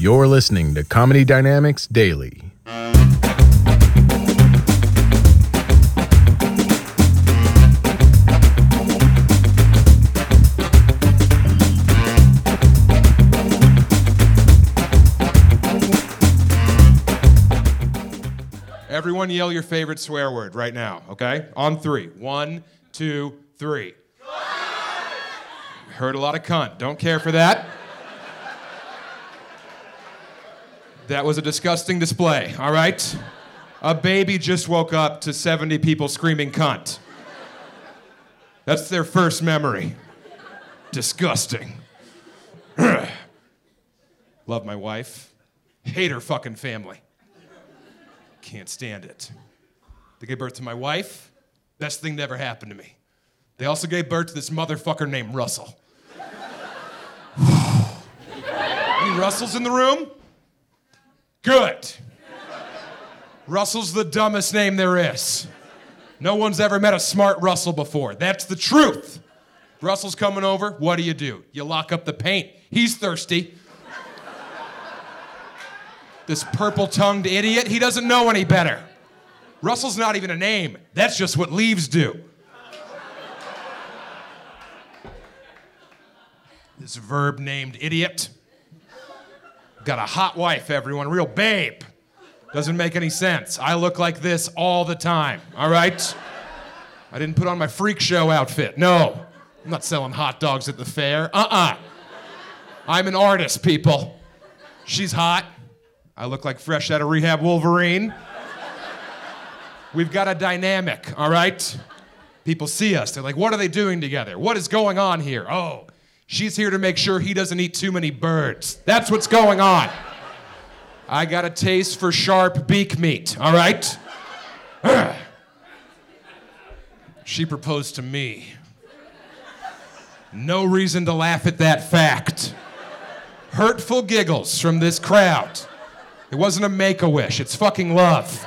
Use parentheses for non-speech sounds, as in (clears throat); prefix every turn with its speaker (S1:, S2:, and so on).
S1: You're listening to Comedy Dynamics Daily.
S2: Everyone yell your favorite swear word right now, okay? On three. One, two, three. Heard a lot of cunt. Don't care for that. That was a disgusting display, all right? A baby just woke up to 70 people screaming cunt. That's their first memory. Disgusting. (clears throat) Love my wife. Hate her fucking family. Can't stand it. They gave birth to my wife. Best thing that ever happened to me. They also gave birth to this motherfucker named Russell. (sighs) Any Russells in the room? Good. Russell's the dumbest name there is. No one's ever met a smart Russell before. That's the truth. Russell's coming over. What do you do? You lock up the paint. He's thirsty. This purple tongued idiot, he doesn't know any better. Russell's not even a name. That's just what leaves do. This verb named idiot. Got a hot wife, everyone, real babe. Doesn't make any sense. I look like this all the time, all right? I didn't put on my freak show outfit. No, I'm not selling hot dogs at the fair. Uh uh-uh. uh. i am an artist, people. She's hot. I look like fresh out of rehab Wolverine. We've got a dynamic, all right? People see us. They're like, what are they doing together? What is going on here? Oh, She's here to make sure he doesn't eat too many birds. That's what's going on. I got a taste for sharp beak meat, all right? (sighs) she proposed to me. No reason to laugh at that fact. Hurtful giggles from this crowd. It wasn't a make a wish, it's fucking love.